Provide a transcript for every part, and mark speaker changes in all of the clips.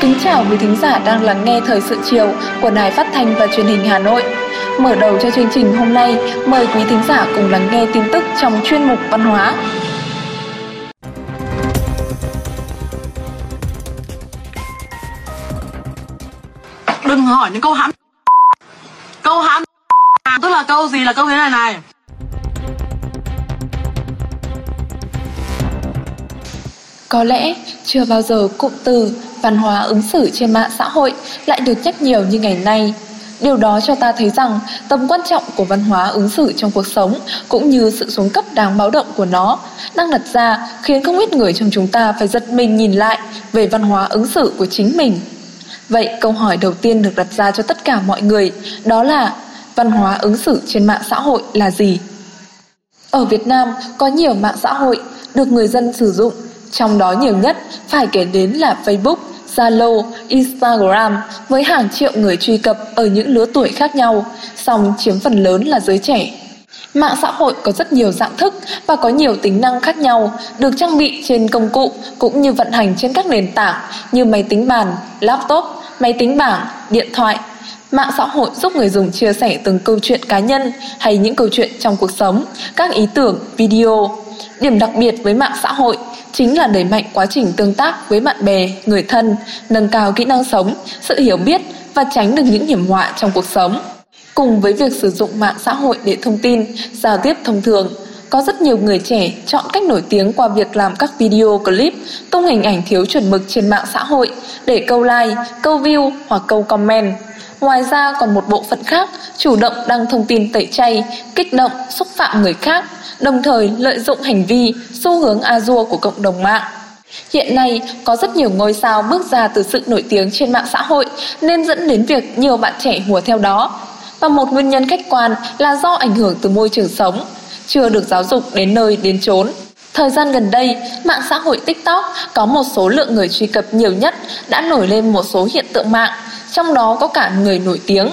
Speaker 1: Kính chào quý thính giả đang lắng nghe Thời sự chiều của Đài Phát thanh và Truyền hình Hà Nội. Mở đầu cho chương trình hôm nay, mời quý thính giả cùng lắng nghe tin tức trong chuyên mục văn hóa.
Speaker 2: Đừng hỏi những câu hãm Câu hãm Tức là câu gì là câu thế này này
Speaker 1: Có lẽ chưa bao giờ cụm từ văn hóa ứng xử trên mạng xã hội lại được nhắc nhiều như ngày nay. Điều đó cho ta thấy rằng tầm quan trọng của văn hóa ứng xử trong cuộc sống cũng như sự xuống cấp đáng báo động của nó đang đặt ra khiến không ít người trong chúng ta phải giật mình nhìn lại về văn hóa ứng xử của chính mình. Vậy câu hỏi đầu tiên được đặt ra cho tất cả mọi người đó là văn hóa ứng xử trên mạng xã hội là gì? Ở Việt Nam có nhiều mạng xã hội được người dân sử dụng trong đó nhiều nhất phải kể đến là Facebook, Zalo, Instagram với hàng triệu người truy cập ở những lứa tuổi khác nhau, song chiếm phần lớn là giới trẻ. Mạng xã hội có rất nhiều dạng thức và có nhiều tính năng khác nhau được trang bị trên công cụ cũng như vận hành trên các nền tảng như máy tính bàn, laptop, máy tính bảng, điện thoại. Mạng xã hội giúp người dùng chia sẻ từng câu chuyện cá nhân hay những câu chuyện trong cuộc sống, các ý tưởng, video. Điểm đặc biệt với mạng xã hội chính là đẩy mạnh quá trình tương tác với bạn bè, người thân, nâng cao kỹ năng sống, sự hiểu biết và tránh được những hiểm họa trong cuộc sống. Cùng với việc sử dụng mạng xã hội để thông tin, giao tiếp thông thường, có rất nhiều người trẻ chọn cách nổi tiếng qua việc làm các video clip tung hình ảnh thiếu chuẩn mực trên mạng xã hội để câu like, câu view hoặc câu comment. Ngoài ra còn một bộ phận khác chủ động đăng thông tin tẩy chay, kích động, xúc phạm người khác, đồng thời lợi dụng hành vi, xu hướng a của cộng đồng mạng. Hiện nay, có rất nhiều ngôi sao bước ra từ sự nổi tiếng trên mạng xã hội nên dẫn đến việc nhiều bạn trẻ hùa theo đó. Và một nguyên nhân khách quan là do ảnh hưởng từ môi trường sống, chưa được giáo dục đến nơi đến chốn. Thời gian gần đây, mạng xã hội TikTok có một số lượng người truy cập nhiều nhất đã nổi lên một số hiện tượng mạng, trong đó có cả người nổi tiếng.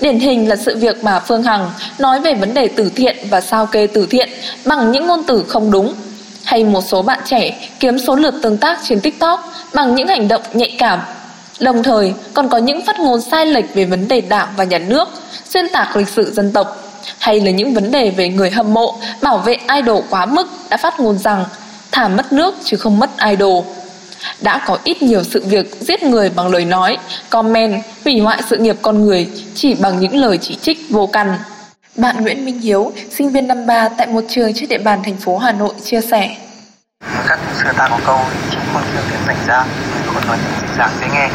Speaker 1: Điển hình là sự việc bà Phương Hằng nói về vấn đề từ thiện và sao kê từ thiện bằng những ngôn từ không đúng. Hay một số bạn trẻ kiếm số lượt tương tác trên TikTok bằng những hành động nhạy cảm. Đồng thời còn có những phát ngôn sai lệch về vấn đề đảng và nhà nước, xuyên tạc lịch sử dân tộc hay là những vấn đề về người hâm mộ bảo vệ idol quá mức đã phát ngôn rằng thả mất nước chứ không mất idol đã có ít nhiều sự việc giết người bằng lời nói, comment, hủy hoại sự nghiệp con người chỉ bằng những lời chỉ trích vô căn. Bạn Nguyễn Minh Hiếu, sinh viên năm 3 tại một trường trên địa bàn thành phố Hà Nội chia sẻ.
Speaker 3: Các xưa ta có câu chỉ con kiều tiền dành ra, người còn nói những dịch giảng dễ nghe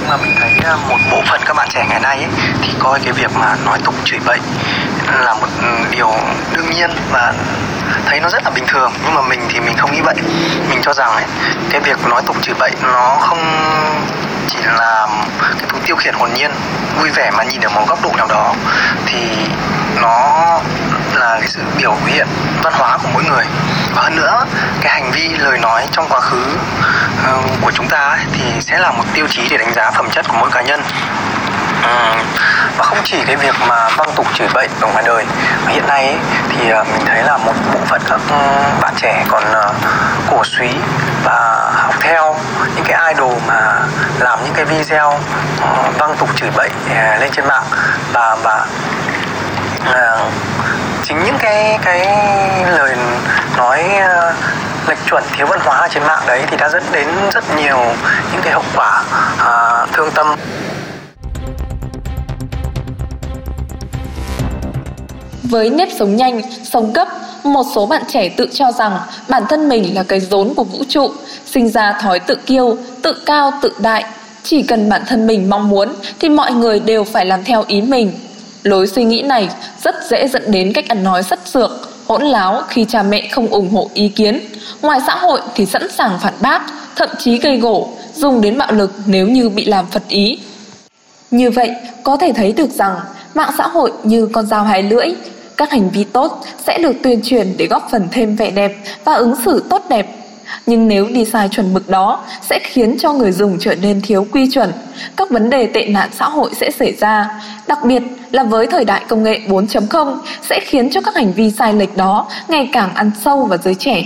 Speaker 3: nhưng mà mình thấy à, một bộ phận các bạn trẻ ngày nay ấy, thì coi cái việc mà nói tục chửi bậy là một ừ, điều đương nhiên và thấy nó rất là bình thường. Nhưng mà mình thì mình không nghĩ vậy. Mình cho rằng ấy cái việc nói tục chửi bậy nó không chỉ là cái thú tiêu khiển hồn nhiên vui vẻ mà nhìn ở một góc độ nào đó thì nó là cái sự biểu hiện văn hóa của mỗi người. Và hơn nữa cái hành vi lời nói trong quá khứ ừ, của chúng ta ấy, thì sẽ là một tiêu chí để đánh giá phẩm chất của mỗi cá nhân. Ừ, và không chỉ cái việc mà văng tục chửi bậy ở ngoài đời mà hiện nay ấy, thì à, mình thấy là một bộ phận các ừ, bạn trẻ còn à, cổ suý và học theo những cái idol mà làm những cái video ừ, văng tục chửi bậy à, lên trên mạng. Và và chính những cái cái lời nói lệch chuẩn thiếu văn hóa trên mạng đấy thì đã dẫn đến rất nhiều những cái hậu quả à, thương tâm.
Speaker 1: Với nếp sống nhanh, sống cấp, một số bạn trẻ tự cho rằng bản thân mình là cái rốn của vũ trụ, sinh ra thói tự kiêu, tự cao, tự đại. Chỉ cần bản thân mình mong muốn thì mọi người đều phải làm theo ý mình. Lối suy nghĩ này rất dễ dẫn đến cách ăn nói sất sược, hỗn láo khi cha mẹ không ủng hộ ý kiến. Ngoài xã hội thì sẵn sàng phản bác, thậm chí gây gổ, dùng đến bạo lực nếu như bị làm phật ý. Như vậy, có thể thấy được rằng mạng xã hội như con dao hai lưỡi, các hành vi tốt sẽ được tuyên truyền để góp phần thêm vẻ đẹp và ứng xử tốt đẹp. Nhưng nếu đi sai chuẩn mực đó sẽ khiến cho người dùng trở nên thiếu quy chuẩn, các vấn đề tệ nạn xã hội sẽ xảy ra, đặc biệt là với thời đại công nghệ 4.0 sẽ khiến cho các hành vi sai lệch đó ngày càng ăn sâu vào giới trẻ.